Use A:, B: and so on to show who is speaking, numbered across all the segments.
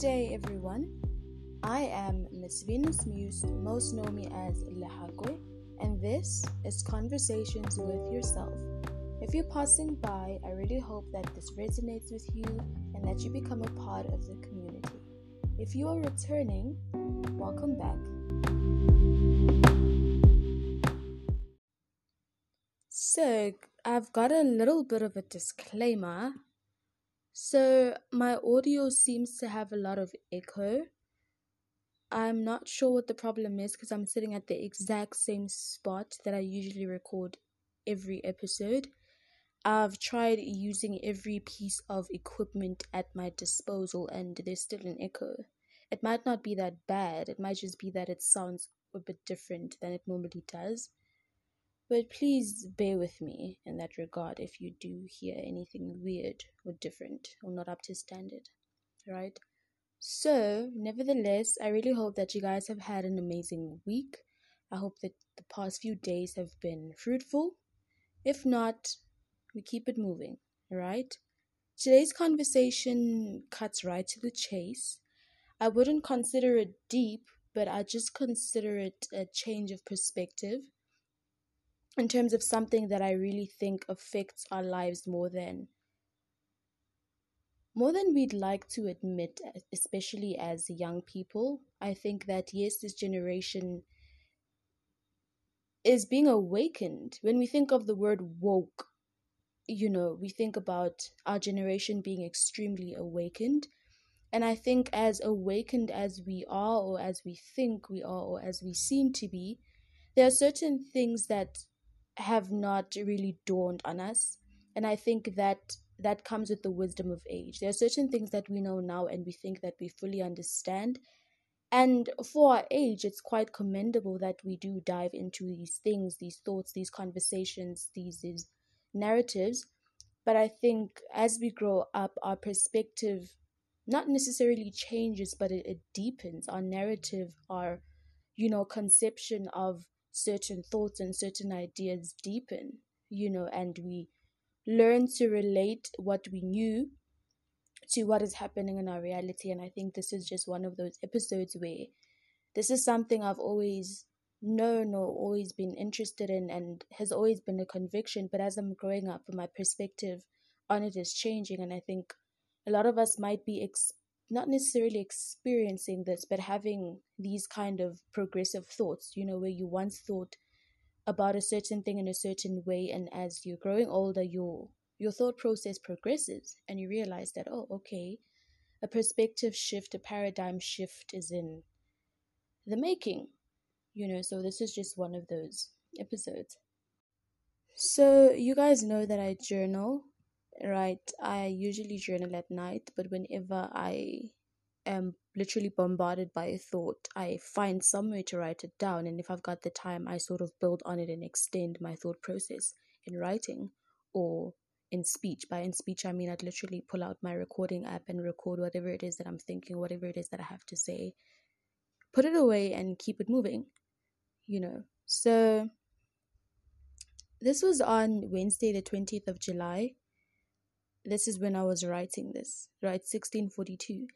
A: day, everyone. I am Miss Venus Muse, most know me as Lehakwe, and this is Conversations with Yourself. If you're passing by, I really hope that this resonates with you and that you become a part of the community. If you are returning, welcome back. So, I've got a little bit of a disclaimer so my audio seems to have a lot of echo. I'm not sure what the problem is because I'm sitting at the exact same spot that I usually record every episode. I've tried using every piece of equipment at my disposal and there's still an echo. It might not be that bad, it might just be that it sounds a bit different than it normally does. But please bear with me in that regard if you do hear anything weird or different or not up to standard. Right? So, nevertheless, I really hope that you guys have had an amazing week. I hope that the past few days have been fruitful. If not, we keep it moving, right? Today's conversation cuts right to the chase. I wouldn't consider it deep, but I just consider it a change of perspective in terms of something that I really think affects our lives more than more than we'd like to admit, especially as young people. I think that yes, this generation is being awakened. When we think of the word woke, you know, we think about our generation being extremely awakened. And I think, as awakened as we are, or as we think we are, or as we seem to be, there are certain things that have not really dawned on us. And I think that that comes with the wisdom of age. There are certain things that we know now and we think that we fully understand. And for our age, it's quite commendable that we do dive into these things, these thoughts, these conversations, these, these narratives. But I think as we grow up, our perspective not necessarily changes, but it, it deepens. Our narrative, our, you know, conception of certain thoughts and certain ideas deepen, you know, and we learn to relate what we knew to what is happening in our reality. And I think this is just one of those episodes where this is something I've always known or always been interested in and has always been a conviction. But as I'm growing up, my perspective on it is changing. And I think a lot of us might be ex- not necessarily experiencing this, but having these kind of progressive thoughts, you know, where you once thought about a certain thing in a certain way, and as you're growing older, your your thought process progresses, and you realize that oh, okay, a perspective shift, a paradigm shift is in the making, you know. So this is just one of those episodes. So you guys know that I journal right i usually journal at night but whenever i am literally bombarded by a thought i find somewhere to write it down and if i've got the time i sort of build on it and extend my thought process in writing or in speech. By in speech i mean i'd literally pull out my recording app and record whatever it is that i'm thinking whatever it is that i have to say put it away and keep it moving you know. So this was on wednesday the 20th of july this is when I was writing this, right? 1642.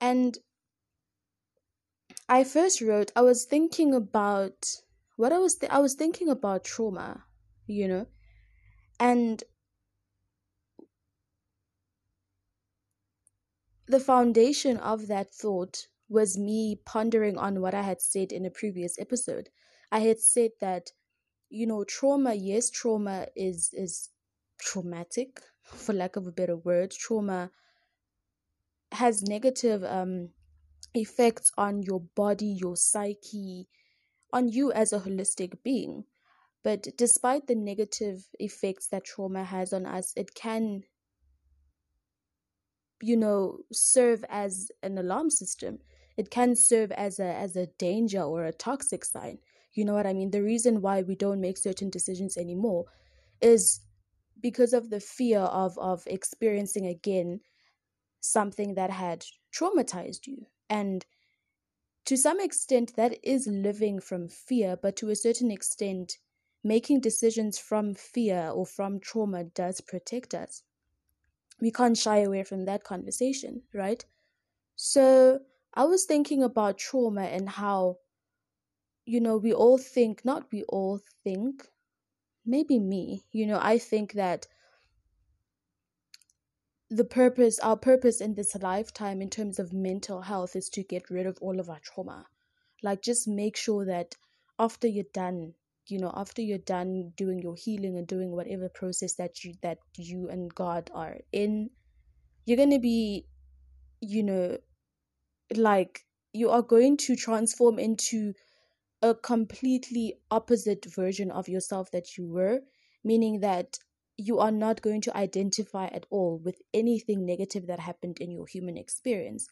A: And I first wrote, I was thinking about what I was, th- I was thinking about trauma, you know, and the foundation of that thought was me pondering on what I had said in a previous episode. I had said that, you know, trauma, yes, trauma is, is traumatic for lack of a better word, trauma has negative um, effects on your body, your psyche, on you as a holistic being. But despite the negative effects that trauma has on us, it can, you know, serve as an alarm system. It can serve as a as a danger or a toxic sign. You know what I mean? The reason why we don't make certain decisions anymore is because of the fear of of experiencing again something that had traumatized you. And to some extent that is living from fear but to a certain extent making decisions from fear or from trauma does protect us. We can't shy away from that conversation right? So I was thinking about trauma and how, you know, we all think, not we all think, maybe me, you know, I think that the purpose, our purpose in this lifetime in terms of mental health is to get rid of all of our trauma. Like, just make sure that after you're done, you know, after you're done doing your healing and doing whatever process that you that you and God are in, you're gonna be, you know, like you are going to transform into a completely opposite version of yourself that you were, meaning that you are not going to identify at all with anything negative that happened in your human experience,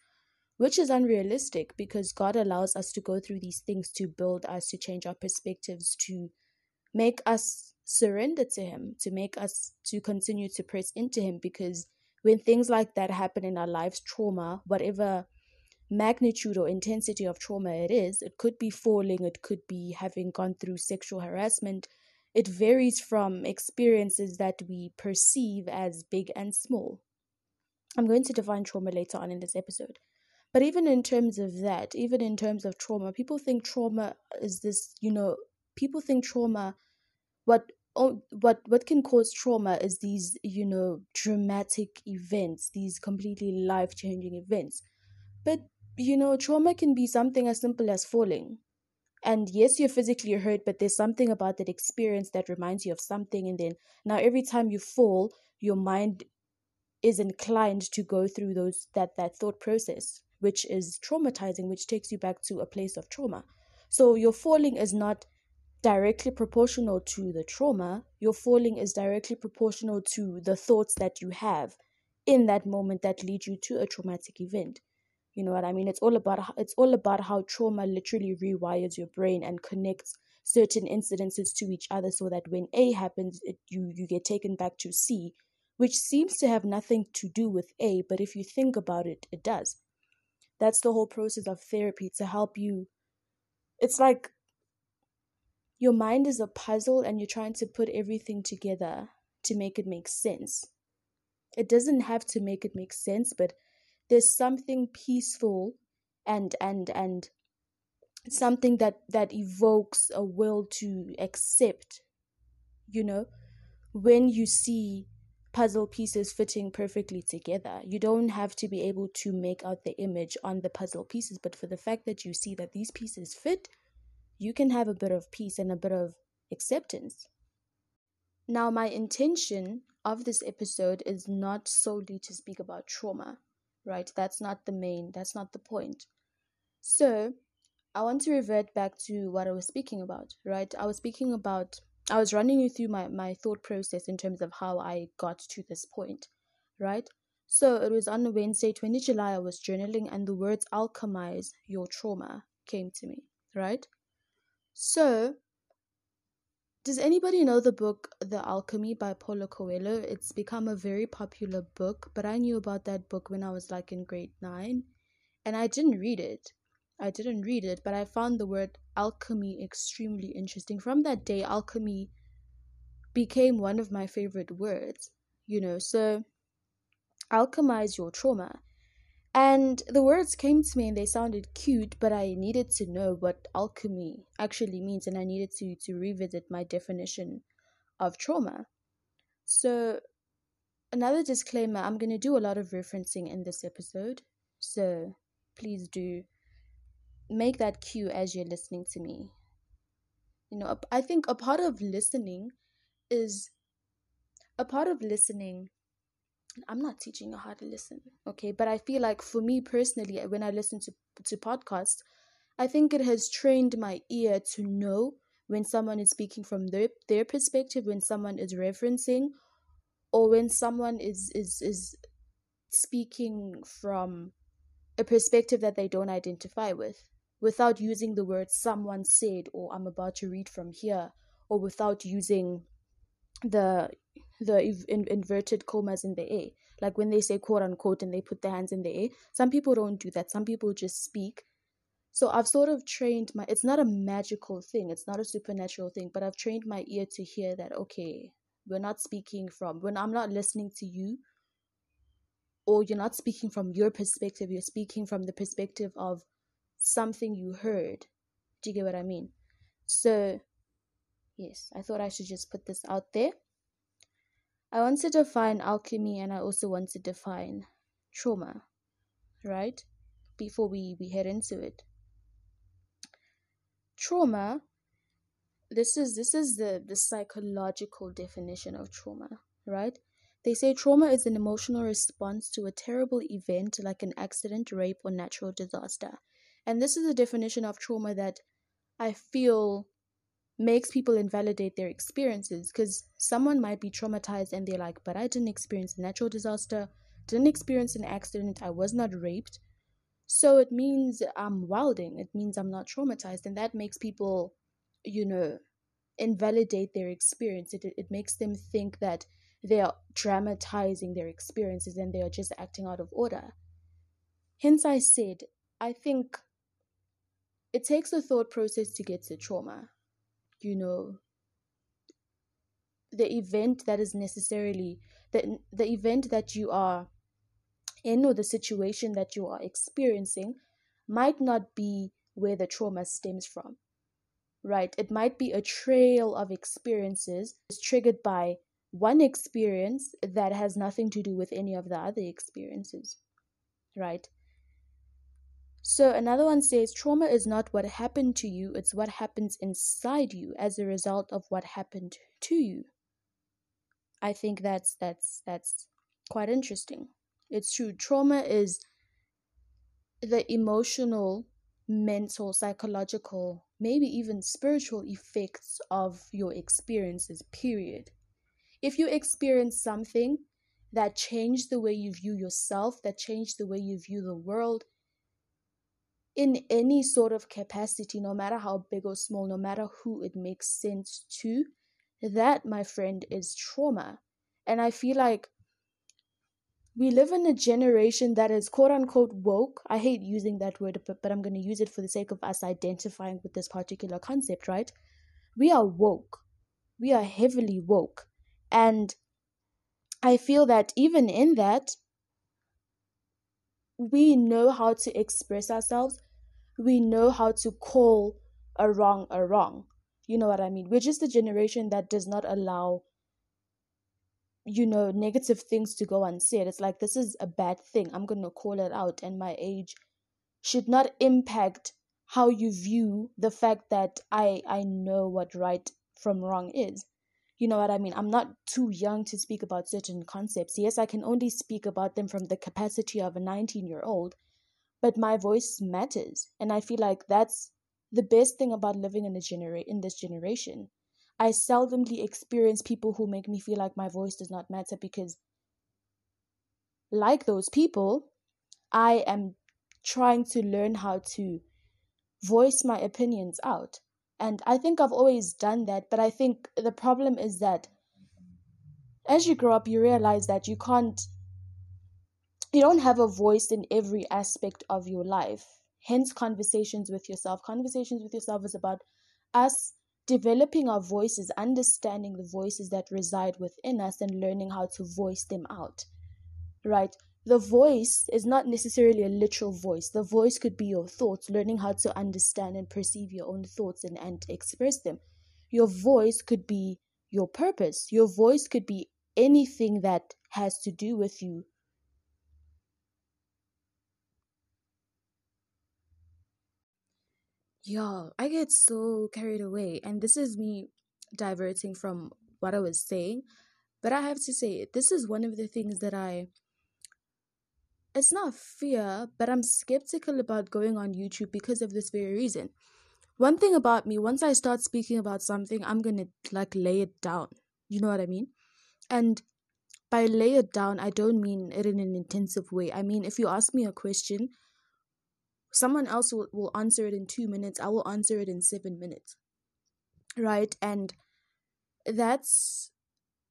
A: which is unrealistic because God allows us to go through these things to build us, to change our perspectives, to make us surrender to Him, to make us to continue to press into Him. Because when things like that happen in our lives, trauma, whatever magnitude or intensity of trauma it is, it could be falling, it could be having gone through sexual harassment it varies from experiences that we perceive as big and small. I'm going to define trauma later on in this episode. But even in terms of that, even in terms of trauma, people think trauma is this, you know, people think trauma what oh, what what can cause trauma is these, you know, dramatic events, these completely life-changing events. But you know, trauma can be something as simple as falling. And yes you're physically hurt but there's something about that experience that reminds you of something. And then now every time you fall your mind is inclined to go through those that that thought process which is traumatizing which takes you back to a place of trauma. So your falling is not directly proportional to the trauma. Your falling is directly proportional to the thoughts that you have in that moment that lead you to a traumatic event you know what I mean? It's all about it's all about how trauma literally rewires your brain and connects certain incidences to each other so that when A happens, it, you you get taken back to C, which seems to have nothing to do with A, but if you think about it, it does. That's the whole process of therapy to help you. It's like your mind is a puzzle and you're trying to put everything together to make it make sense. It doesn't have to make it make sense, but there's something peaceful and and and something that that evokes a will to accept you know? When you see puzzle pieces fitting perfectly together you don't have to be able to make out the image on the puzzle pieces but for the fact that you see that these pieces fit you can have a bit of peace and a bit of acceptance. Now my intention of this episode is not solely to speak about trauma right? That's not the main, that's not the point. So, I want to revert back to what I was speaking about, right? I was speaking about, I was running you through my, my thought process in terms of how I got to this point, right? So, it was on Wednesday, 20 July, I was journaling, and the words alchemize your trauma came to me, right? So, does anybody know the book The Alchemy by Paulo Coelho? It's become a very popular book, but I knew about that book when I was like in grade 9 and I didn't read it. I didn't read it, but I found the word alchemy extremely interesting. From that day, alchemy became one of my favorite words, you know. So, alchemize your trauma. And the words came to me and they sounded cute, but I needed to know what alchemy actually means and I needed to, to revisit my definition of trauma. So, another disclaimer I'm going to do a lot of referencing in this episode. So, please do make that cue as you're listening to me. You know, I think a part of listening is a part of listening I'm not teaching you how to listen, okay? But I feel like for me personally, when I listen to to podcasts, I think it has trained my ear to know when someone is speaking from their their perspective, when someone is referencing, or when someone is is is speaking from a perspective that they don't identify with, without using the word "someone said" or "I'm about to read from here," or without using the the in, inverted commas in the air. Like when they say quote unquote and they put their hands in the air. Some people don't do that. Some people just speak. So I've sort of trained my it's not a magical thing, it's not a supernatural thing, but I've trained my ear to hear that okay, we're not speaking from when I'm not listening to you or you're not speaking from your perspective, you're speaking from the perspective of something you heard. Do you get what I mean? So, yes, I thought I should just put this out there. I want to define alchemy and I also want to define trauma, right? Before we, we head into it. Trauma this is this is the the psychological definition of trauma, right? They say trauma is an emotional response to a terrible event like an accident, rape, or natural disaster. And this is a definition of trauma that I feel makes people invalidate their experiences because someone might be traumatized and they're like, but I didn't experience a natural disaster, didn't experience an accident, I was not raped. So it means I'm wilding, it means I'm not traumatized, and that makes people, you know, invalidate their experience. It, it makes them think that they are dramatizing their experiences and they are just acting out of order. Hence, I said, I think it takes a thought process to get to trauma you know the event that is necessarily the, the event that you are in or the situation that you are experiencing might not be where the trauma stems from right? It might be a trail of experiences triggered by one experience that has nothing to do with any of the other experiences right so another one says trauma is not what happened to you, it's what happens inside you as a result of what happened to you. I think that's that's that's quite interesting. It's true. Trauma is the emotional, mental, psychological, maybe even spiritual effects of your experiences, period. If you experience something that changed the way you view yourself, that changed the way you view the world, in any sort of capacity, no matter how big or small, no matter who it makes sense to, that, my friend, is trauma. And I feel like we live in a generation that is quote unquote woke. I hate using that word, but, but I'm going to use it for the sake of us identifying with this particular concept, right? We are woke. We are heavily woke. And I feel that even in that, we know how to express ourselves we know how to call a wrong a wrong. You know what I mean? We're just a generation that does not allow, you know, negative things to go unsaid. It's like, this is a bad thing. I'm going to call it out. And my age should not impact how you view the fact that I, I know what right from wrong is. You know what I mean? I'm not too young to speak about certain concepts. Yes, I can only speak about them from the capacity of a 19 year old but my voice matters and i feel like that's the best thing about living in a genera- in this generation. I seldomly experience people who make me feel like my voice does not matter because like those people i am trying to learn how to voice my opinions out. And i think i've always done that but i think the problem is that as you grow up you realize that you can't you don't have a voice in every aspect of your life. Hence, conversations with yourself. Conversations with yourself is about us developing our voices, understanding the voices that reside within us, and learning how to voice them out. Right? The voice is not necessarily a literal voice. The voice could be your thoughts, learning how to understand and perceive your own thoughts and, and express them. Your voice could be your purpose. Your voice could be anything that has to do with you Y'all, I get so carried away, and this is me diverting from what I was saying. But I have to say, this is one of the things that I. It's not fear, but I'm skeptical about going on YouTube because of this very reason. One thing about me, once I start speaking about something, I'm gonna like lay it down. You know what I mean? And by lay it down, I don't mean it in an intensive way. I mean, if you ask me a question, someone else will, will answer it in two minutes i will answer it in seven minutes. Right? And that's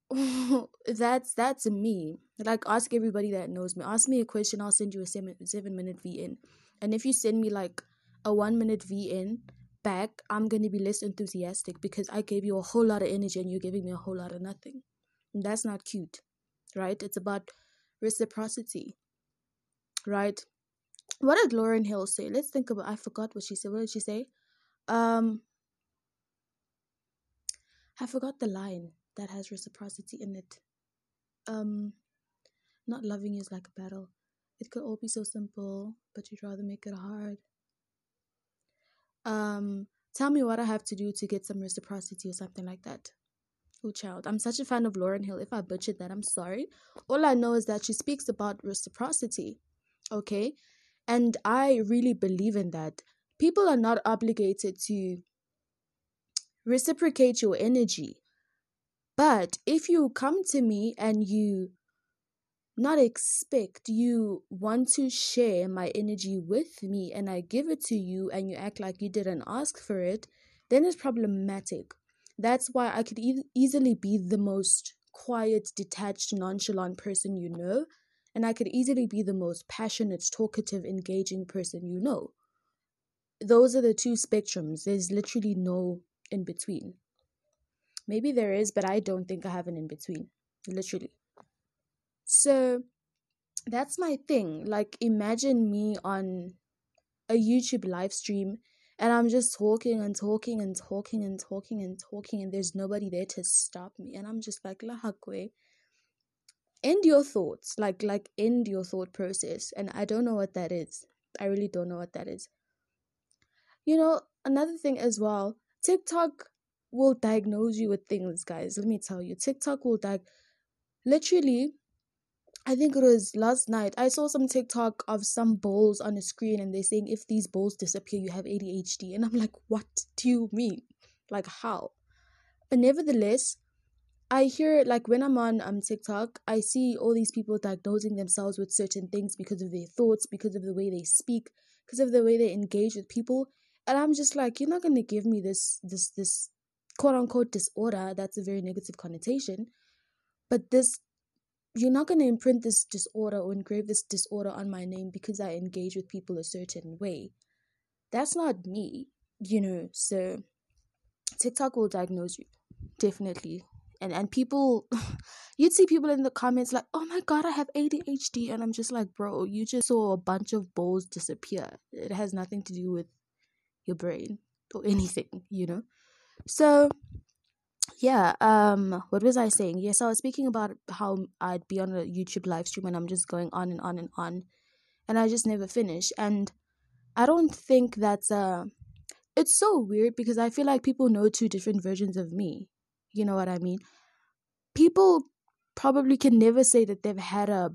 A: that's that's me. Like ask everybody that knows me. Ask me a question i'll send you a seven, seven minute vn and if you send me like a one minute vn back i'm going to be less enthusiastic because i gave you a whole lot of energy and you're giving me a whole lot of nothing. And that's not cute. Right? It's about reciprocity. Right? What did Lauryn Hill say? Let's think about I forgot what she said. What did she say? Um I forgot the line that has reciprocity in it. Um not loving is like a battle. It could all be so simple, but you'd rather make it hard. Um tell me what I have to do to get some reciprocity or something like that. Oh, child, I'm such a fan of Lauryn Hill. If I butchered that, I'm sorry. All I know is that she speaks about reciprocity, okay? And I really believe in that. People are not obligated to reciprocate your energy. But if you come to me and you not expect you want to share my energy with me and I give it to you and you act like you didn't ask for it, then it's problematic. That's why I could e- easily be the most quiet, detached, nonchalant person you know, and I could easily be the most passionate, talkative, engaging person you know. Those are the two spectrums. There's literally no in between. Maybe there is, but I don't think I have an in between. Literally. So that's my thing. Like, imagine me on a YouTube live stream and I'm just talking and talking and talking and talking and talking, and there's nobody there to stop me. And I'm just like, Lahakwe, end your thoughts. Like, like, end your thought process. And I don't know what that is. I really don't know what that is. You know, another thing as well, TikTok will diagnose you with things, guys. Let me tell you, TikTok will diag. Literally, I think it was last night. I saw some TikTok of some balls on a screen and they're saying if these balls disappear, you have ADHD. And I'm like, what do you mean? Like, how? But nevertheless, I hear it like when I'm on um TikTok, I see all these people diagnosing themselves with certain things because of their thoughts, because of the way they speak, because of the way they engage with people. And I'm just like, you're not gonna give me this this this quote unquote disorder, that's a very negative connotation. But this you're not to imprint this disorder or engrave this disorder on my name because I engage with people a certain way. That's not me, you know. So TikTok will diagnose you definitely. And and people you'd see people in the comments like, "Oh my god, I have ADHD." And I'm just like, "Bro, you just saw a bunch of balls disappear. It has nothing to do with your brain or anything, you know?" So yeah um what was i saying yes i was speaking about how i'd be on a youtube live stream and i'm just going on and on and on and i just never finish and i don't think that's uh it's so weird because i feel like people know two different versions of me you know what i mean? People probably can never say that they've had a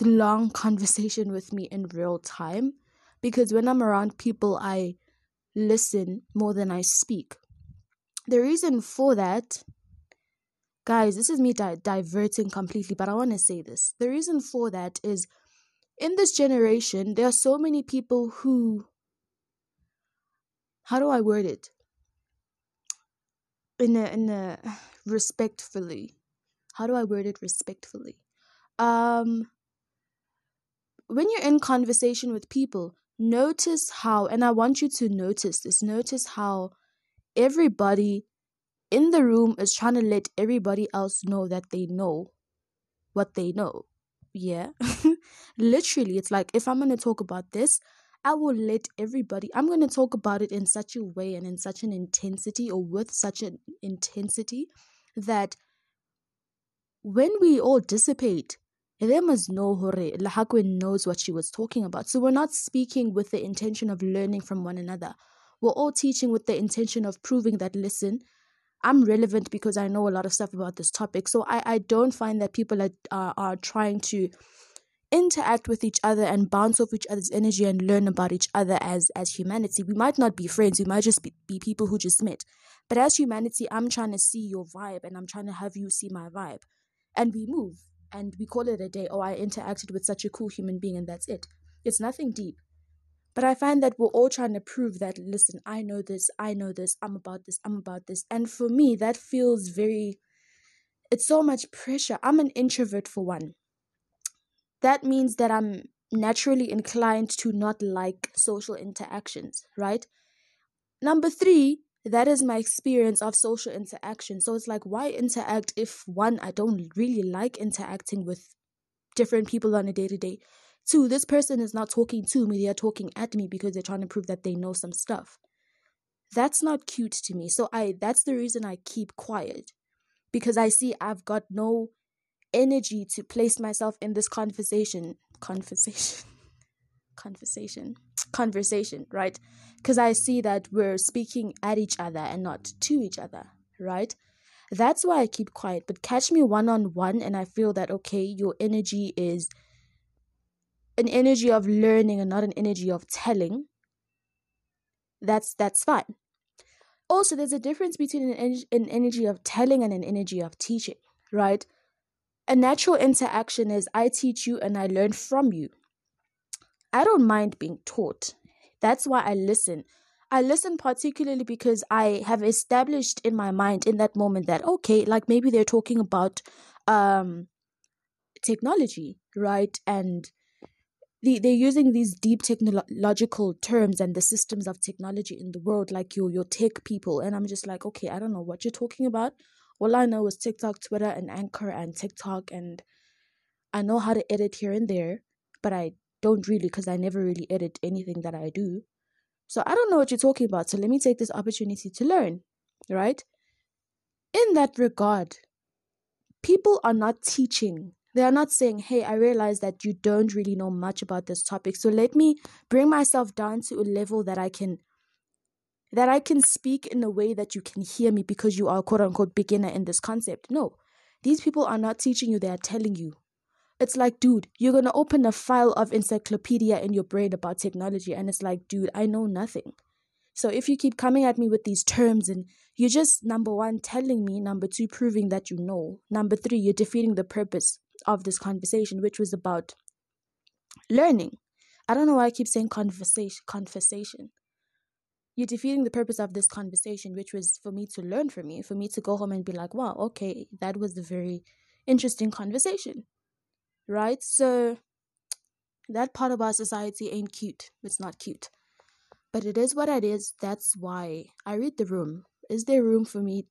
A: long conversation with me in real time because when i'm around people i listen more than i speak. The reason for that guys this is me di- diverting completely but i want to say this. The reason for that is in this generation there are so many people who how do i word it in a in a respectfully how do i word it respectfully um when you're in conversation with people notice how and i want you to notice this notice how everybody in the room is trying to let everybody else know that they know what they know. Yeah. Literally, it's like if I'm going to talk about this, I will let everybody, I'm going to talk about it in such a way and in such an intensity or with such an intensity that when we all dissipate, there must know Hore, Lahakwe knows what she was talking about. So we're not speaking with the intention of learning from one another. We're all teaching with the intention of proving that, listen, I'm relevant because I know a lot of stuff about this topic. So I, I don't find that people are, are, are trying to interact with each other and bounce off each other's energy and learn about each other as as humanity. We might not be friends, we might just be, be people who just met. But as humanity, I'm trying to see your vibe and I'm trying to have you see my vibe. And we move and we call it a day. Oh, I interacted with such a cool human being and that's it. It's nothing deep. But I find that we're all trying to prove that, listen, I know this, I know this, I'm about this, I'm about this. And for me, that feels very, it's so much pressure. I'm an introvert for one. That means that I'm naturally inclined to not like social interactions, right? Number three, that is my experience of social interaction. So it's like, why interact if one, I don't really like interacting with different people on a day to day. Two, this person is not talking to me, they are talking at me because they're trying to prove that they know some stuff. That's not cute to me. So I that's the reason I keep quiet. Because I see I've got no energy to place myself in this conversation. Conversation. Conversation. Conversation, right? Because I see that we're speaking at each other and not to each other, right? That's why I keep quiet. But catch me one on one, and I feel that, okay, your energy is an energy of learning and not an energy of telling. That's that's fine. Also, there's a difference between an, an energy of telling and an energy of teaching, right? A natural interaction is I teach you and I learn from you. I don't mind being taught. That's why I listen. I listen particularly because I have established in my mind in that moment that okay, like maybe they're talking about um technology, right? And the, they're using these deep technological terms and the systems of technology in the world, like your your tech people, and I'm just like, okay, I don't know what you're talking about. All I know is TikTok, Twitter, and Anchor, and TikTok, and I know how to edit here and there, but I don't really because I never really edit anything that I do. So I don't know what you're talking about. So let me take this opportunity to learn, right? In that regard, people are not teaching. They are not saying, hey, I realize that you don't really know much about this topic. So let me bring myself down to a level that I can that I can speak in a way that you can hear me because you are quote unquote beginner in this concept. No. These people are not teaching you, they are telling you. It's like, dude, you're gonna open a file of encyclopedia in your brain about technology, and it's like, dude, I know nothing. So if you keep coming at me with these terms and you're just number one telling me, number two proving that you know, number three you're defeating the purpose of this conversation, which was about learning. I don't know why I keep saying conversation. Conversation. You're defeating the purpose of this conversation, which was for me to learn from you, for me to go home and be like, wow, okay, that was a very interesting conversation right? So that part of our society ain't cute. It's not cute. But it is what it is. That's why I read the room. Is there room for me?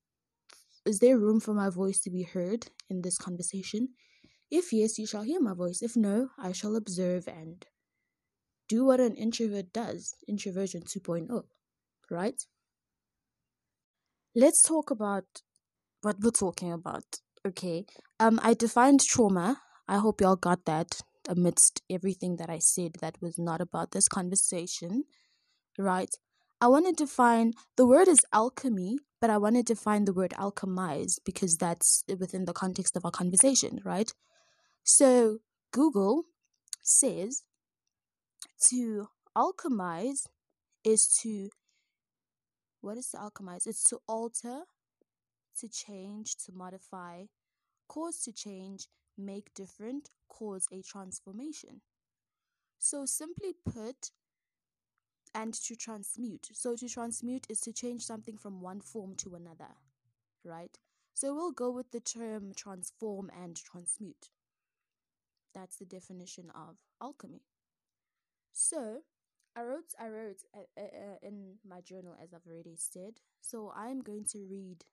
A: Is there room for my voice to be heard in this conversation? If yes, you shall hear my voice. If no, I shall observe and do what an introvert does. Introversion 2.0, right? Let's talk about what we're talking about. Okay. Um I defined trauma I hope y'all got that amidst everything that I said that was not about this conversation, right? I wanted to find the word is alchemy, but I wanted to find the word alchemize because that's within the context of our conversation, right? So Google says to alchemize is to what is to alchemize? It's to alter, to change, to modify, cause to change, make different, cause a transformation. So, simply put, and to transmute. So, to transmute is to change something from one form to another, right? So, we'll go with the term transform and transmute. That's the definition of alchemy. So, I wrote, I wrote uh, uh, uh in my journal, as I've already said. So, I'm going to read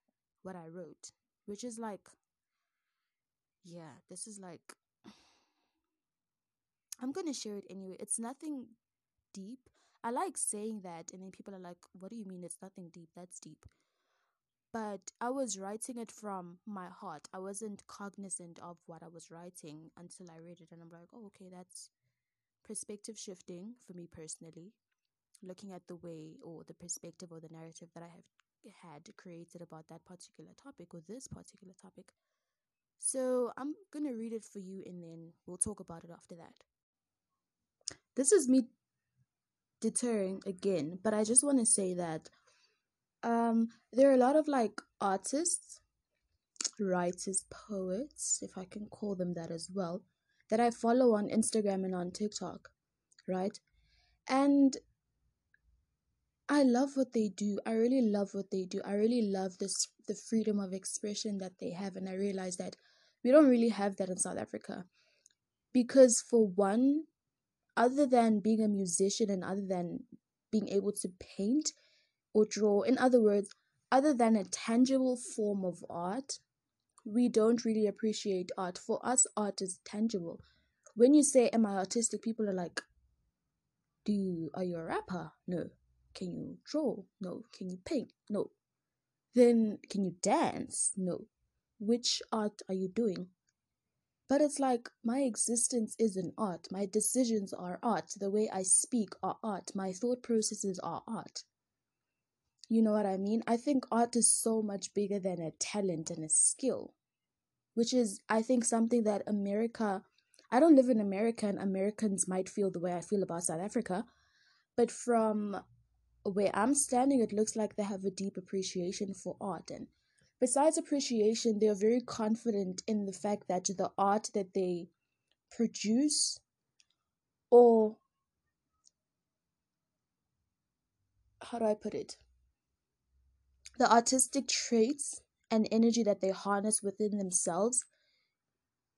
A: what I wrote, which is like yeah, this is like I'm gonna share it anyway. It's nothing deep. I like saying that, and then people are like, What do you mean it's nothing deep? That's deep. But I was writing it from my heart. I wasn't cognizant of what I was writing until I read it, and I'm like, Oh, okay, that's perspective shifting for me personally. Looking at the way or the perspective or the narrative that I have had created about that particular topic or this particular topic. So I'm going to read it for you and then we'll talk about it after that. This is me deterring again, but I just want to say that um, there are a lot of like artists, writers, poets, if I can call them that as well, that I follow on Instagram and on TikTok, right? And I love what they do. I really love what they do. I really love this the freedom of expression that they have and I realize that we don't really have that in South Africa. Because for one, other than being a musician and other than being able to paint or draw, in other words, other than a tangible form of art, we don't really appreciate art. For us, art is tangible. when you say am I artistic, people are like, Do you are you a rapper? No. Can you draw? No. Can you paint? No. Then can you dance? No. Which art are you doing? But it's like my existence is an art. My decisions are art. The way I speak are art. My thought processes are art. You know what I mean? I think art is so much bigger than a talent and a skill, which is, I think, something that America. I don't live in America, and Americans might feel the way I feel about South Africa. But from where I'm standing, it looks like they have a deep appreciation for art. And besides appreciation, they are very confident in the fact that the art that they produce or how do I put it? The artistic traits and energy that they harness within themselves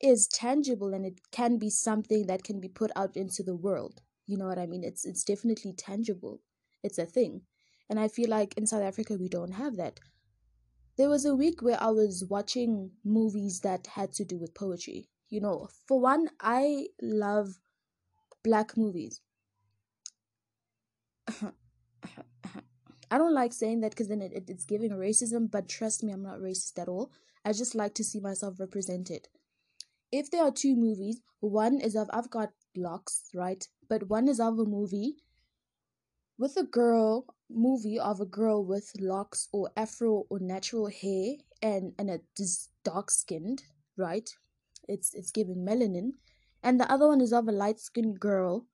A: is tangible and it can be something that can be put out into the world. You know what i mean? It's it's definitely tangible. It's a thing. And i feel like in south africa we don't have that. There was a week where i was watching movies that had to do with poetry. You know for one i love black movies I don't like saying that because then it, it, it's giving racism, but trust me, I'm not racist at all. I just like to see myself represented. If there are two movies, one is of I've got locks, right? But one is of a movie with a girl, movie of a girl with locks or afro or natural hair and and a dark skinned, right? It's it's giving melanin. And the other one is of a light skinned girl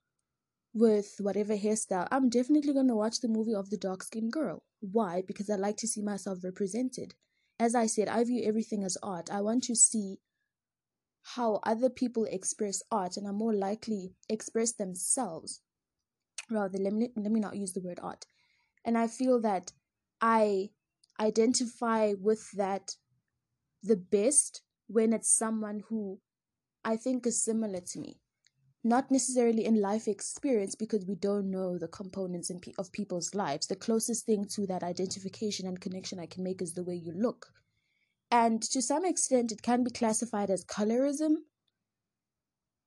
A: with whatever hairstyle, I'm definitely going to watch the movie of the dark skinned girl. Why? Because I like to see myself represented. As I said, I view everything as art. I want to see how other people express art and are more likely express themselves. Rather, let me, let me not use the word art. And I feel that I identify with that the best when it's someone who I think is similar to me not necessarily in life experience because we don't know the components in pe- of people's lives. The closest thing to that identification and connection I can make is the way you look. And to some extent, it can be classified as colorism,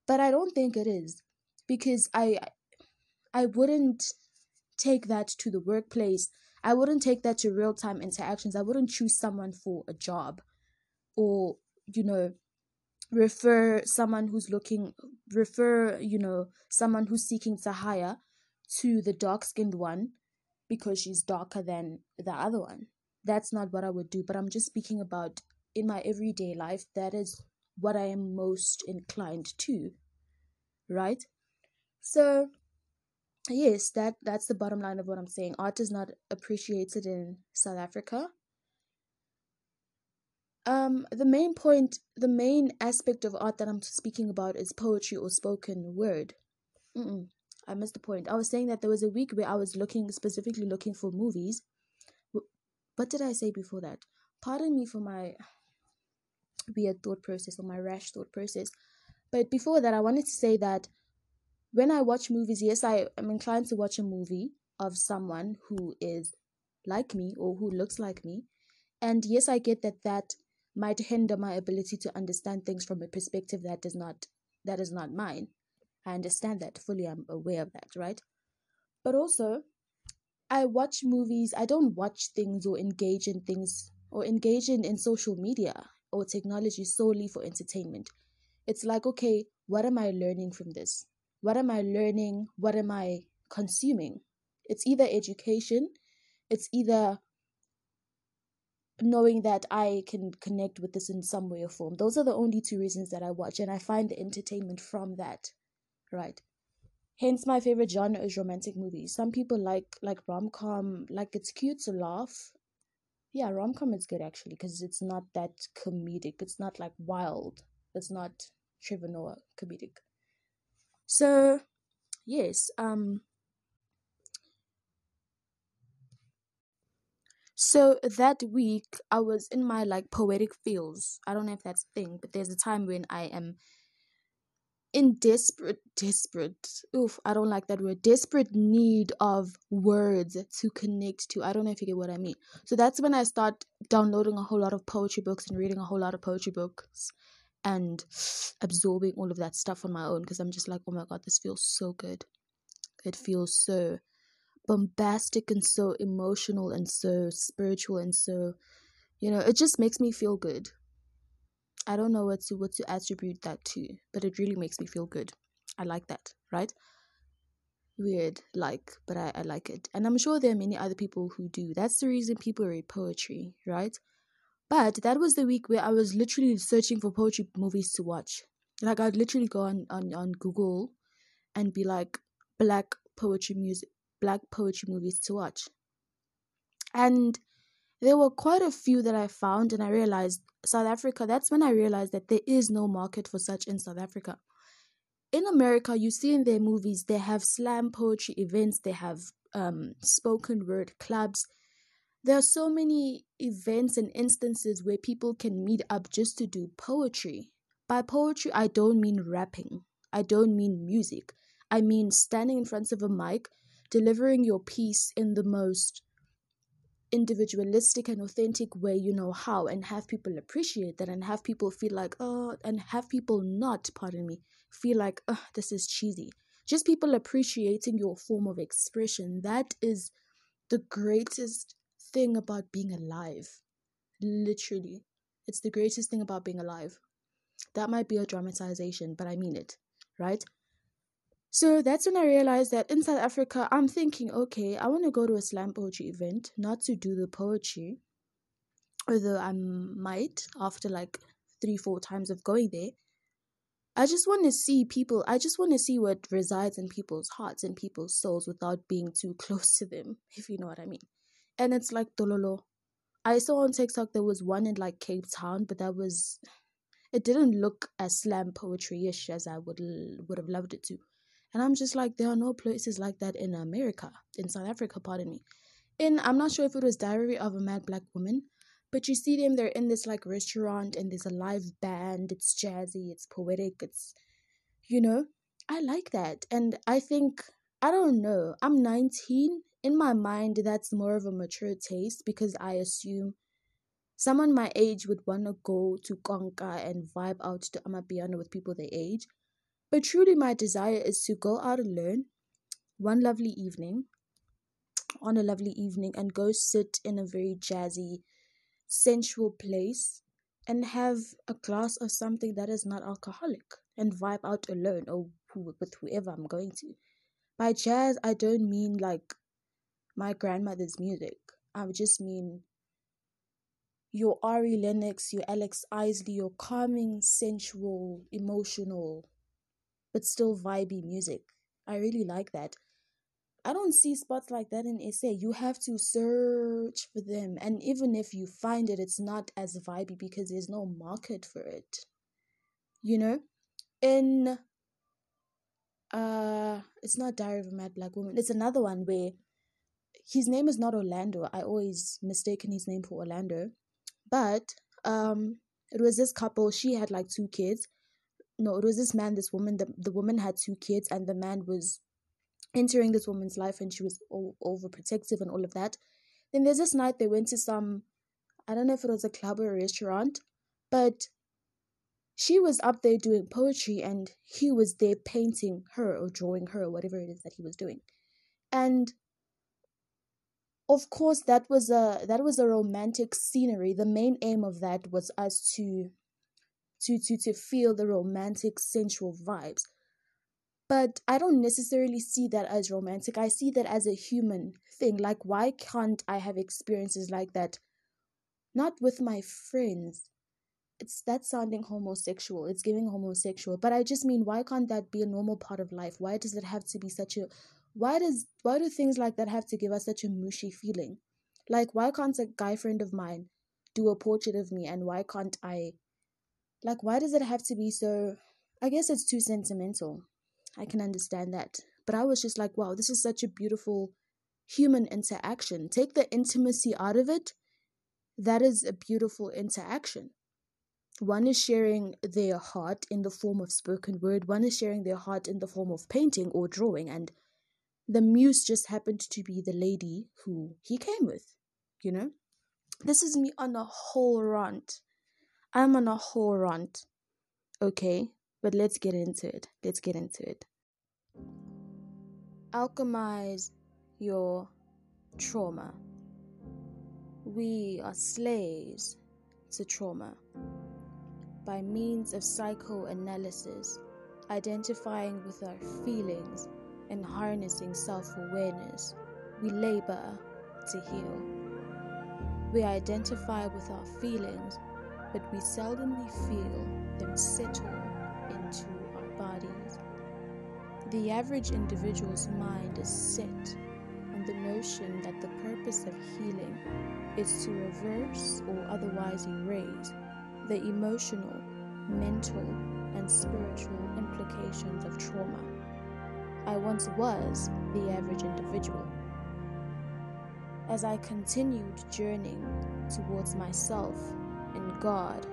A: but I don't think it is because I, I wouldn't take that to the workplace. I wouldn't take that to real time interactions. I wouldn't choose someone for a job or, you know, refer someone who's looking refer you know someone who's seeking to hire to the dark skinned one because she's darker than the other one. That's not what i would do but i'm just speaking about in my everyday life that is what i am most inclined to right? So yes that that's the bottom line of what i'm saying. Art is not appreciated in south africa um, the main point, the main aspect of art that I'm speaking about is poetry or spoken word. Mm-mm, I missed the point. I was saying that there was a week where I was looking, specifically looking for movies. What did I say before that? Pardon me for my weird thought process or my rash thought process. But before that, I wanted to say that when I watch movies, yes, I am inclined to watch a movie of someone who is like me or who looks like me. And yes, I get that that might hinder my ability to understand things from a perspective that does not that is not mine. I understand that fully. I'm aware of that, right? But also, I watch movies. I don't watch things or engage in things or engage in, in social media or technology solely for entertainment. It's like, okay, what am I learning from this? What am I learning? What am I consuming? It's either education, it's either knowing that I can connect with this in some way or form. Those are the only two reasons that I watch, and I find the entertainment from that, right? Hence, my favorite genre is romantic movies. Some people like like rom com, like it's cute to laugh. Yeah, rom com is good actually because it's not that comedic. It's not like wild. It's not Trevor Noah comedic. So, yes, um, So that week, I was in my like poetic feels. I don't know if that's a thing, but there's a time when I am in desperate, desperate, oof, I don't like that word, desperate need of words to connect to. I don't know if you get what I mean. So that's when I start downloading a whole lot of poetry books and reading a whole lot of poetry books. and absorbing all of that stuff on my own because I'm just like, oh my god, this feels so good. It feels so bombastic and so emotional and so spiritual and so you know, it just makes me feel good. I don't know what to what to attribute that to, but it really makes me feel good. I like that, right? Weird, like, but I, I like it. And I'm sure there are many other people who do. That's the reason people read poetry, right? But that was the week where I was literally searching for poetry movies to watch. Like I'd literally go on, on, on Google and be like black poetry music black poetry movies to watch. And there were quite a few that I found and I realized South Africa, that's when I realized that there is no market for such in South Africa. In America, you see in their movies, they have slam poetry events, they have um, spoken word clubs. There are so many events and instances where people can meet up just to do poetry. By poetry, I don't mean rapping, I don't mean music. I mean standing in front of a mic, delivering your piece in the most individualistic and authentic way you know how and have people appreciate that and have people feel like oh and have people not pardon me feel like oh this is cheesy. Just people appreciating your form of expression that is the greatest thing about being alive. Literally it's the greatest thing about being alive. That might be a dramatization but i mean it right so that's when I realized that in South Africa, I'm thinking, okay, I want to go to a slam poetry event, not to do the poetry, although I might after like three, four times of going there. I just want to see people, I just want to see what resides in people's hearts and people's souls without being too close to them, if you know what I mean. And it's like Dololo. I saw on TikTok there was one in like Cape Town, but that was, it didn't look as slam poetry ish as I would would have loved it to. And I'm just like, there are no places like that in America, in South Africa, pardon me. In, I'm not sure if it was Diary of a Mad Black Woman, but you see them, they're in this like restaurant and there's a live band. It's jazzy, it's poetic, it's, you know, I like that. And I think, I don't know, I'm 19. In my mind, that's more of a mature taste because I assume someone my age would want to go to Konka and vibe out to Amapiano with people their age. But truly, my desire is to go out alone one lovely evening, on a lovely evening, and go sit in a very jazzy, sensual place and have a glass of something that is not alcoholic and vibe out alone or with whoever I'm going to. By jazz, I don't mean like my grandmother's music. I just mean your Ari Lennox, your Alex Isley, your calming, sensual, emotional but still vibey music. I really like that. I don't see spots like that in SA. You have to search for them. And even if you find it, it's not as vibey because there's no market for it. You know? In uh it's not Diary of a Mad Black Woman. It's another one where his name is not Orlando. I always mistaken his name for Orlando. But um it was this couple, she had like two kids no, it was this man, this woman. The, the woman had two kids, and the man was entering this woman's life, and she was all, overprotective and all of that. Then there's this night they went to some, I don't know if it was a club or a restaurant, but she was up there doing poetry, and he was there painting her or drawing her, or whatever it is that he was doing, and of course that was a that was a romantic scenery the main aim of that was us to to to to feel the romantic sensual vibes. But i don't necessarily see that as romantic. I see that as a human thing. Like why can't i have experiences like that? Not with my friends. It's that sounding homosexual. It's giving homosexual. But i just mean why can't that be a normal part of life? Why does it have to be such a why does why do things like that have to give us such a mushy feeling? Like why can't a guy friend of mine do a portrait of me? And why can't i like, why does it have to be so? I guess it's too sentimental. I can understand that. But I was just like, wow, this is such a beautiful human interaction. Take the intimacy out of it. That is a beautiful interaction. One is sharing their heart in the form of spoken word, one is sharing their heart in the form of painting or drawing. And the muse just happened to be the lady who he came with, you know? This is me on a whole rant I'm on a whole rant. Okay, but let's get into it. Let's get into it. Alchemize your trauma. We are slaves to trauma. By means of psychoanalysis, identifying with our feelings, and harnessing self awareness, we labor to heal. We identify with our feelings, but we seldomly feel them settle into our bodies. The average individual's mind is set on the notion that the purpose of healing is to reverse or otherwise erase the emotional, mental, and spiritual implications of trauma. I once was the average individual. As I continued journeying towards myself and God,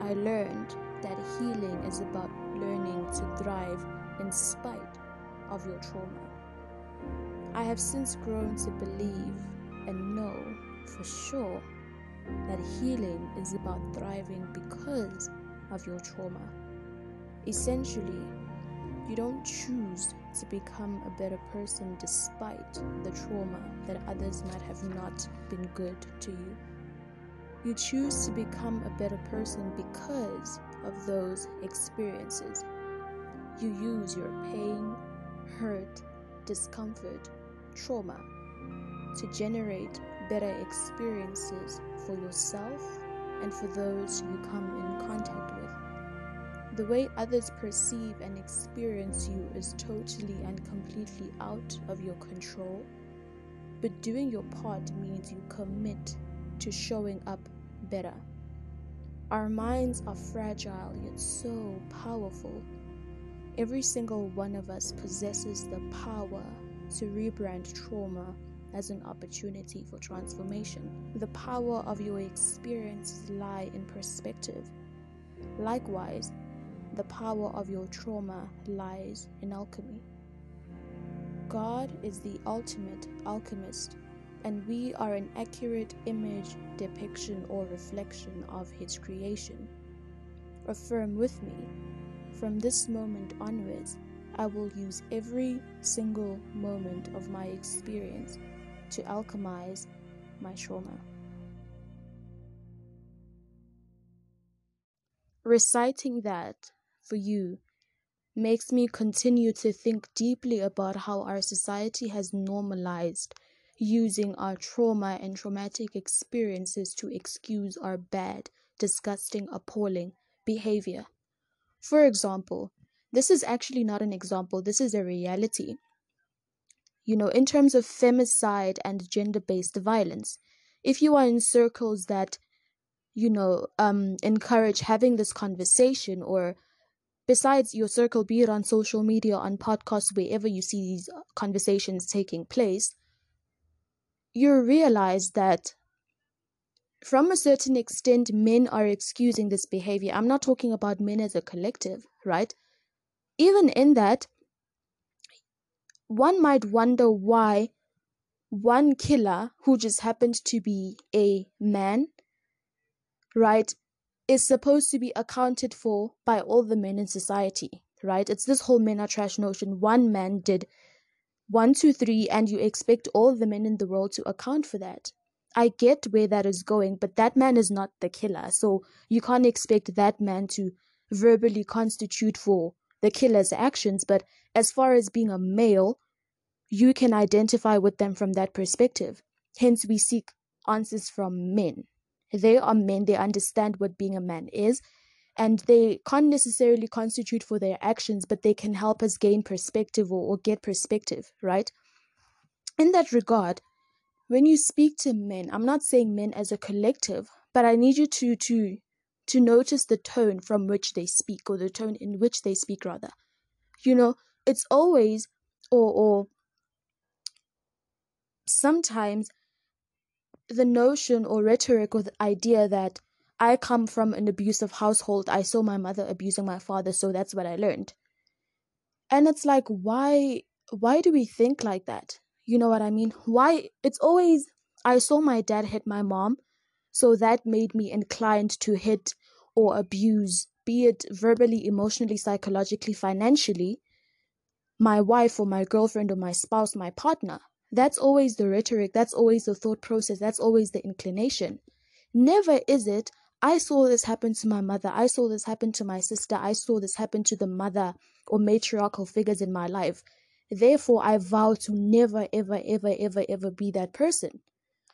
A: I learned that healing is about learning to thrive in spite of your trauma. I have since grown to believe and know for sure that healing is about thriving because of your trauma. Essentially, you don't choose to become a better person despite the trauma that others might have not been good to you. You choose to become a better person because of those experiences. You use your pain, hurt, discomfort, trauma to generate better experiences for yourself and for those you come in contact with. The way others perceive and experience you is totally and completely out of your control. But doing your part means you commit to showing up better. Our minds are fragile yet so powerful. Every single one of us possesses the power to rebrand trauma as an opportunity for transformation. The power of your experiences lie in perspective. Likewise, the power of your trauma lies in alchemy. God is the ultimate alchemist, and we are an accurate image, depiction, or reflection of His creation. Affirm with me, from this moment onwards, I will use every single moment of my experience to alchemize my trauma. Reciting that for you makes me continue to think deeply about how our society has normalized using our trauma and traumatic experiences to excuse our bad, disgusting, appalling behavior. For example, this is actually not an example, this is a reality. You know, in terms of femicide and gender based violence, if you are in circles that, you know, um, encourage having this conversation or besides your circle, be it on social media, on podcasts, wherever you see these conversations taking place, you realize that from a certain extent, men are excusing this behavior. I'm not talking about men as a collective, right? Even in that, one might wonder why one killer who just happened to be a man, right, is supposed to be accounted for by all the men in society, right? It's this whole men are trash notion. One man did one, two, three, and you expect all the men in the world to account for that. I get where that is going, but that man is not the killer. So you can't expect that man to verbally constitute for the killer's actions. But as far as being a male, you can identify with them from that perspective. Hence, we seek answers from men. They are men, they understand what being a man is, and they can't necessarily constitute for their actions, but they can help us gain perspective or, or get perspective, right? In that regard, when you speak to men, I'm not saying men as a collective, but I need you to to to notice the tone from which they speak or the tone in which they speak rather. You know, it's always or or sometimes the notion or rhetoric or the idea that I come from an abusive household, I saw my mother abusing my father, so that's what I learned. And it's like, why why do we think like that? You know what I mean? Why it's always I saw my dad hit my mom, so that made me inclined to hit or abuse be it verbally, emotionally, psychologically, financially, my wife or my girlfriend or my spouse, my partner. That's always the rhetoric, that's always the thought process, that's always the inclination. Never is it, I saw this happen to my mother, I saw this happen to my sister, I saw this happen to the mother or matriarchal figures in my life. Therefore, I vow to never, ever, ever, ever, ever be that person.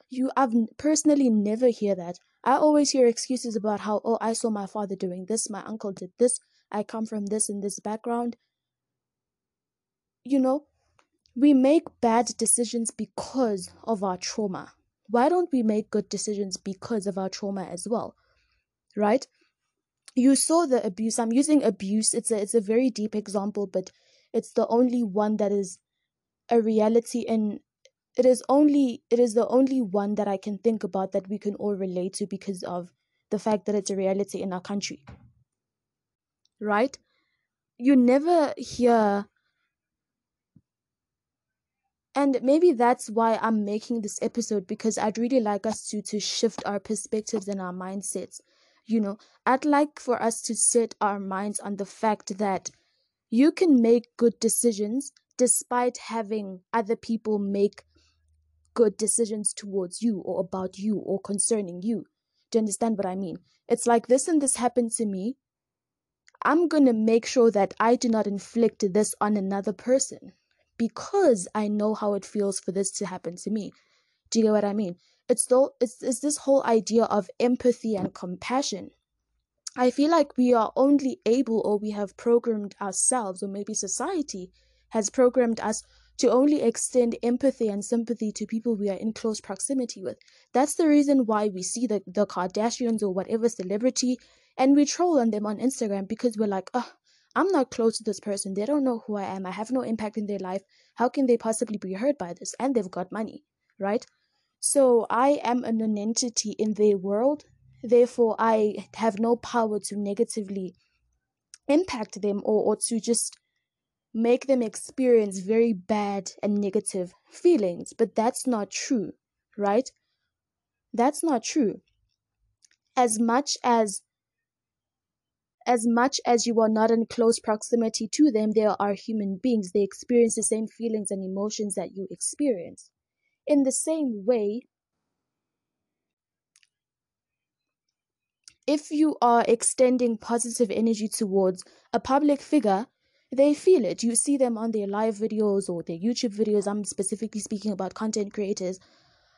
A: You, I've personally never hear that. I always hear excuses about how, oh, I saw my father doing this, my uncle did this, I come from this and this background. You know, we make bad decisions because of our trauma. Why don't we make good decisions because of our trauma as well? Right? You saw the abuse. I'm using abuse. It's a it's a very deep example, but it's the only one that is a reality and it is only it is the only one that I can think about that we can all relate to because of the fact that it's a reality in our country. Right? You never hear and maybe that's why I'm making this episode because I'd really like us to to shift our perspectives and our mindsets. You know, I'd like for us to set our minds on the fact that you can make good decisions despite having other people make good decisions towards you or about you or concerning you. Do you understand what I mean? It's like this and this happened to me. I'm going to make sure that I do not inflict this on another person because I know how it feels for this to happen to me. Do you get what I mean? It's though it's, it's this whole idea of empathy and compassion. I feel like we are only able or we have programmed ourselves or maybe society has programmed us to only extend empathy and sympathy to people we are in close proximity with. That's the reason why we see the, the Kardashians or whatever celebrity and we troll on them on Instagram because we're like, oh, I'm not close to this person. They don't know who I am. I have no impact in their life. How can they possibly be hurt by this? And they've got money, right? So I am an entity in their world. Therefore, I have no power to negatively impact them or, or to just make them experience very bad and negative feelings. But that's not true, right? That's not true. As much as as much as you are not in close proximity to them, they are human beings. They experience the same feelings and emotions that you experience. In the same way, if you are extending positive energy towards a public figure, they feel it. You see them on their live videos or their YouTube videos. I'm specifically speaking about content creators.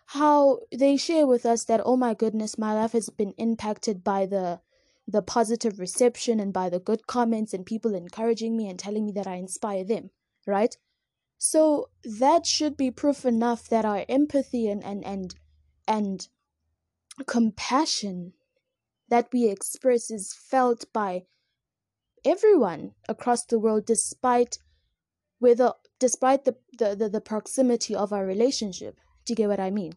A: How they share with us that, oh my goodness, my life has been impacted by the the positive reception and by the good comments and people encouraging me and telling me that I inspire them, right? So that should be proof enough that our empathy and and and, and compassion that we express is felt by everyone across the world despite whether despite the, the, the, the proximity of our relationship. Do you get what I mean?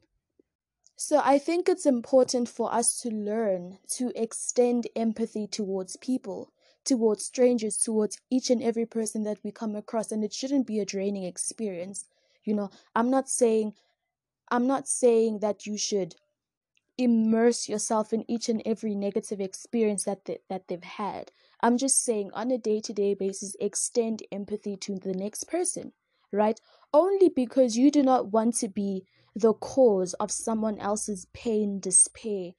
A: So I think it's important for us to learn to extend empathy towards people, towards strangers, towards each and every person that we come across and it shouldn't be a draining experience. You know, I'm not saying I'm not saying that you should immerse yourself in each and every negative experience that they, that they've had. I'm just saying on a day-to-day basis extend empathy to the next person, right? Only because you do not want to be the cause of someone else's pain, despair,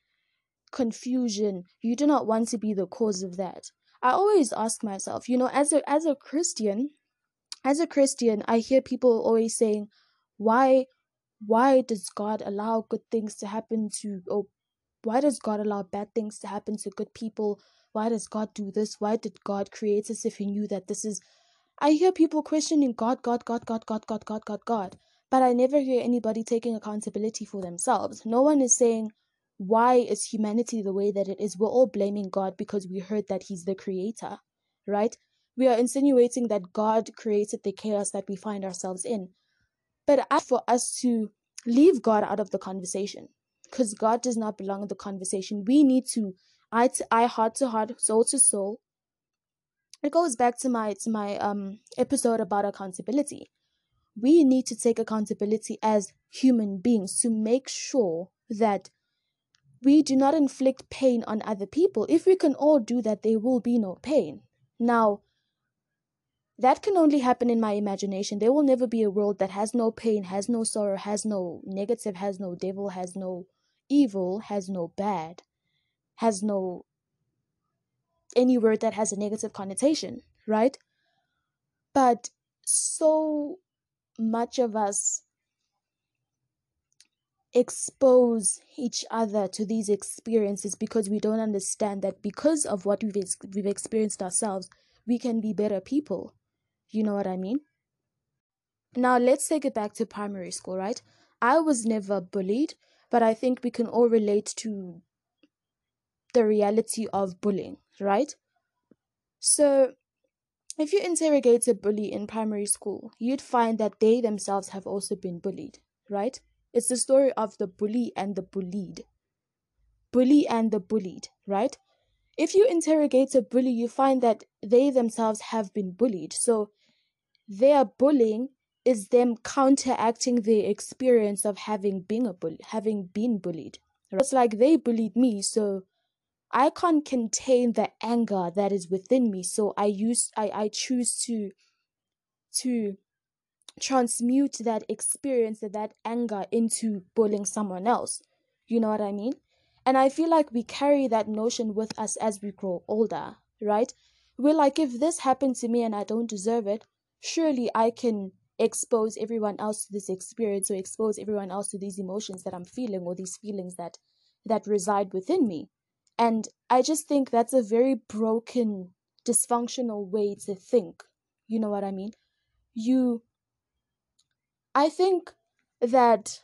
A: confusion. You do not want to be the cause of that. I always ask myself, you know, as a as a Christian, as a Christian, I hear people always saying, why why does God allow good things to happen to or why does God allow bad things to happen to good people? Why does God do this? Why did God create us if he knew that this is I hear people questioning God, God, God, God, God, God, God, God, God. But I never hear anybody taking accountability for themselves. No one is saying, why is humanity the way that it is? We're all blaming God because we heard that He's the creator, right? We are insinuating that God created the chaos that we find ourselves in. But for us to leave God out of the conversation, because God does not belong in the conversation, we need to eye to eye, heart to heart, soul to soul. It goes back to my to my um episode about accountability we need to take accountability as human beings to make sure that we do not inflict pain on other people. If we can all do that, there will be no pain. Now, that can only happen in my imagination. There will never be a world that has no pain, has no sorrow, has no negative, has no devil, has no evil, has no bad, has no any word that has a negative connotation, right? But so much of us expose each other to these experiences because we don't understand that because of what we've, we've experienced ourselves, we can be better people. You know what I mean? Now, let's take it back to primary school, right? I was never bullied, but I think we can all relate to the reality of bullying, right? So, if you interrogate a bully in primary school, you'd find that they themselves have also been bullied, right? It's the story of the bully and the bullied. Bully and the bullied, right? If you interrogate a bully, you find that they themselves have been bullied. So their bullying is them counteracting the experience of having been a bully, having been bullied. It's like they bullied me, so I can't contain the anger that is within me. So I use I, I choose to to transmute that experience that anger into bullying someone else. You know what I mean? And I feel like we carry that notion with us as we grow older, right? We're like, if this happened to me and I don't deserve it, surely I can expose everyone else to this experience or expose everyone else to these emotions that I'm feeling or these feelings that that reside within me. And I just think that's a very broken, dysfunctional way to think. You know what I mean? You I think that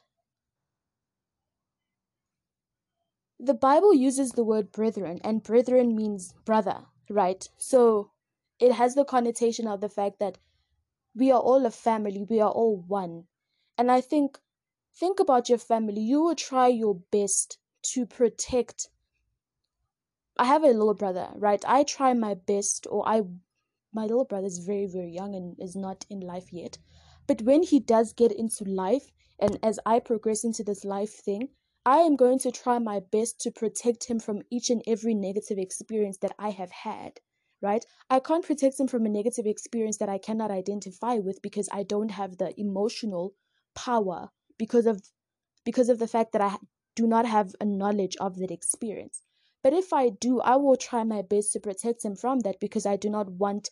A: the Bible uses the word brethren, and brethren means brother, right? So it has the connotation of the fact that we are all a family, we are all one. And I think, think about your family. You will try your best to protect. I have a little brother, right? I try my best, or I, my little brother is very, very young and is not in life yet. But when he does get into life, and as I progress into this life thing, I am going to try my best to protect him from each and every negative experience that I have had, right? I can't protect him from a negative experience that I cannot identify with because I don't have the emotional power because of because of the fact that I do not have a knowledge of that experience. But if I do, I will try my best to protect him from that because I do not want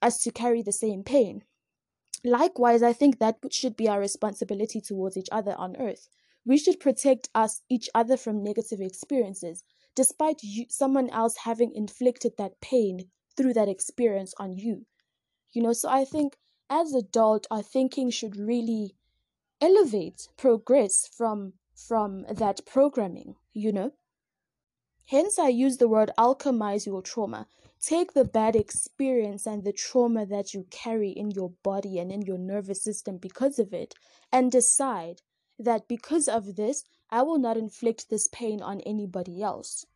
A: us to carry the same pain. Likewise, I think that should be our responsibility towards each other on earth. We should protect us each other from negative experiences, despite you, someone else having inflicted that pain through that experience on you. You know, so I think as adult, our thinking should really elevate, progress from from that programming. You know. Hence, I use the word alchemize your trauma Take the bad experience and the trauma that you carry in your body and in your nervous system because of it, and decide that because of this, I will not inflict this pain on anybody else.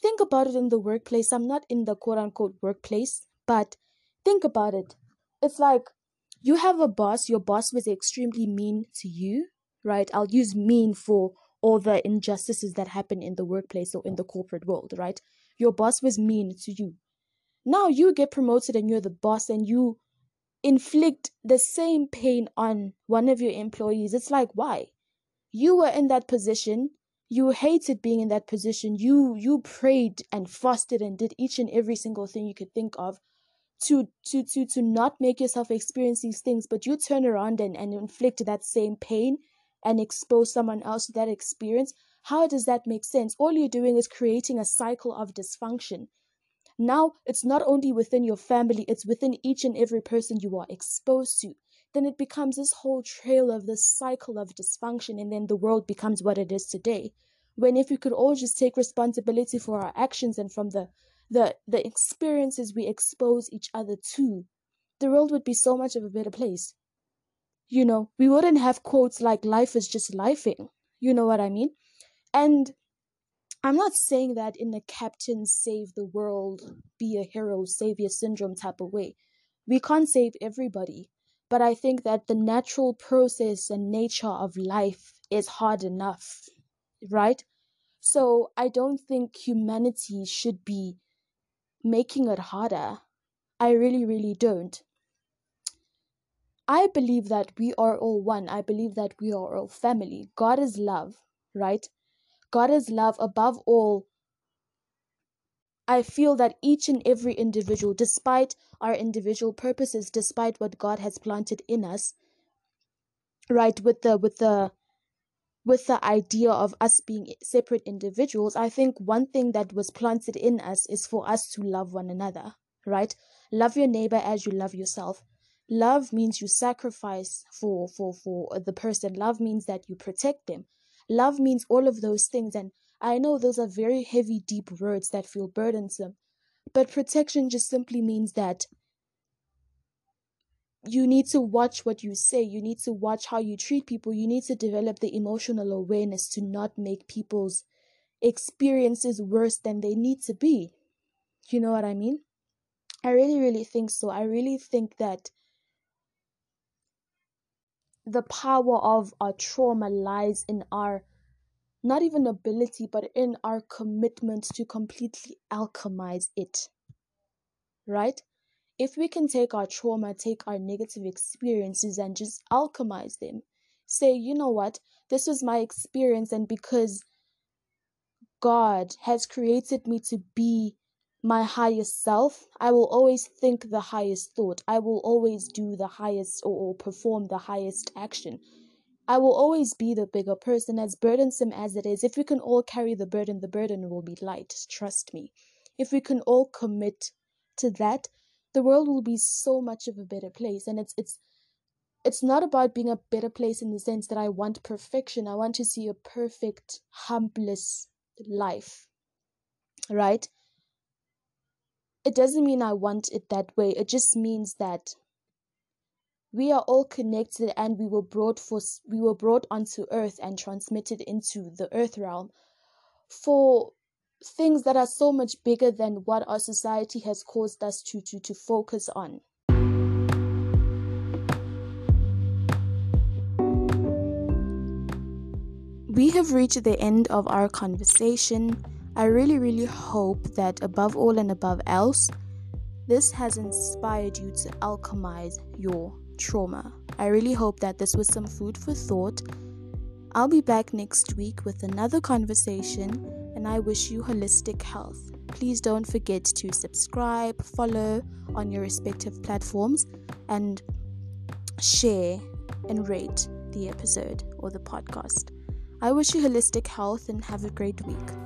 A: Think about it in the workplace. I'm not in the quote unquote workplace, but think about it. It's like you have a boss, your boss was extremely mean to you, right? I'll use mean for all the injustices that happen in the workplace or in the corporate world, right? Your boss was mean to you. Now you get promoted and you're the boss and you inflict the same pain on one of your employees. It's like, why? You were in that position. You hated being in that position. You you prayed and fasted and did each and every single thing you could think of to to to to not make yourself experience these things, but you turn around and, and inflict that same pain and expose someone else to that experience. How does that make sense? All you're doing is creating a cycle of dysfunction. Now, it's not only within your family, it's within each and every person you are exposed to. Then it becomes this whole trail of this cycle of dysfunction, and then the world becomes what it is today. When if we could all just take responsibility for our actions and from the the, the experiences we expose each other to, the world would be so much of a better place. You know, we wouldn't have quotes like life is just lifing. You know what I mean? And I'm not saying that in a captain save the world, be a hero, savior syndrome type of way. We can't save everybody, but I think that the natural process and nature of life is hard enough, right? So I don't think humanity should be making it harder. I really, really don't. I believe that we are all one. I believe that we are all family. God is love, right? God is love above all. I feel that each and every individual, despite our individual purposes, despite what God has planted in us, right, with the with the with the idea of us being separate individuals, I think one thing that was planted in us is for us to love one another, right? Love your neighbor as you love yourself. Love means you sacrifice for for for the person. Love means that you protect them. Love means all of those things and I know those are very heavy deep words that feel burdensome. But protection just simply means that you need to watch what you say. You need to watch how you treat people. You need to develop the emotional awareness to not make people's experiences worse than they need to be. You know what I mean? I really, really think so. I really think that the power of our trauma lies in our not even ability, but in our commitment to completely alchemize it. Right? if we can take our trauma, take our negative experiences, and just alchemize them, say, you know what, this was my experience, and because God has created me to be my highest self, I will always think the highest thought. I will always do the highest or, or perform the highest action. I will always be the bigger person, as burdensome as it is. If we can all carry the burden, the burden will be light. Trust me. If we can all commit to that, the world will be so much of a better place and it's it's it's not about being a better place in the sense that I want perfection. I want to see a perfect, humbless life. Right? It doesn't mean I want it that way. It just means that we are all connected and we were brought for we were brought onto earth and transmitted into the earth realm for things that are so much bigger than what our society has caused us to to to focus on we have reached the end of our conversation i really really hope that above all and above else this has inspired you to alchemize your trauma i really hope that this was some food for thought i'll be back next week with another conversation and I wish you holistic health. Please don't forget to subscribe, follow on your respective platforms, and share and rate the episode or the podcast. I wish you holistic health and have a great week.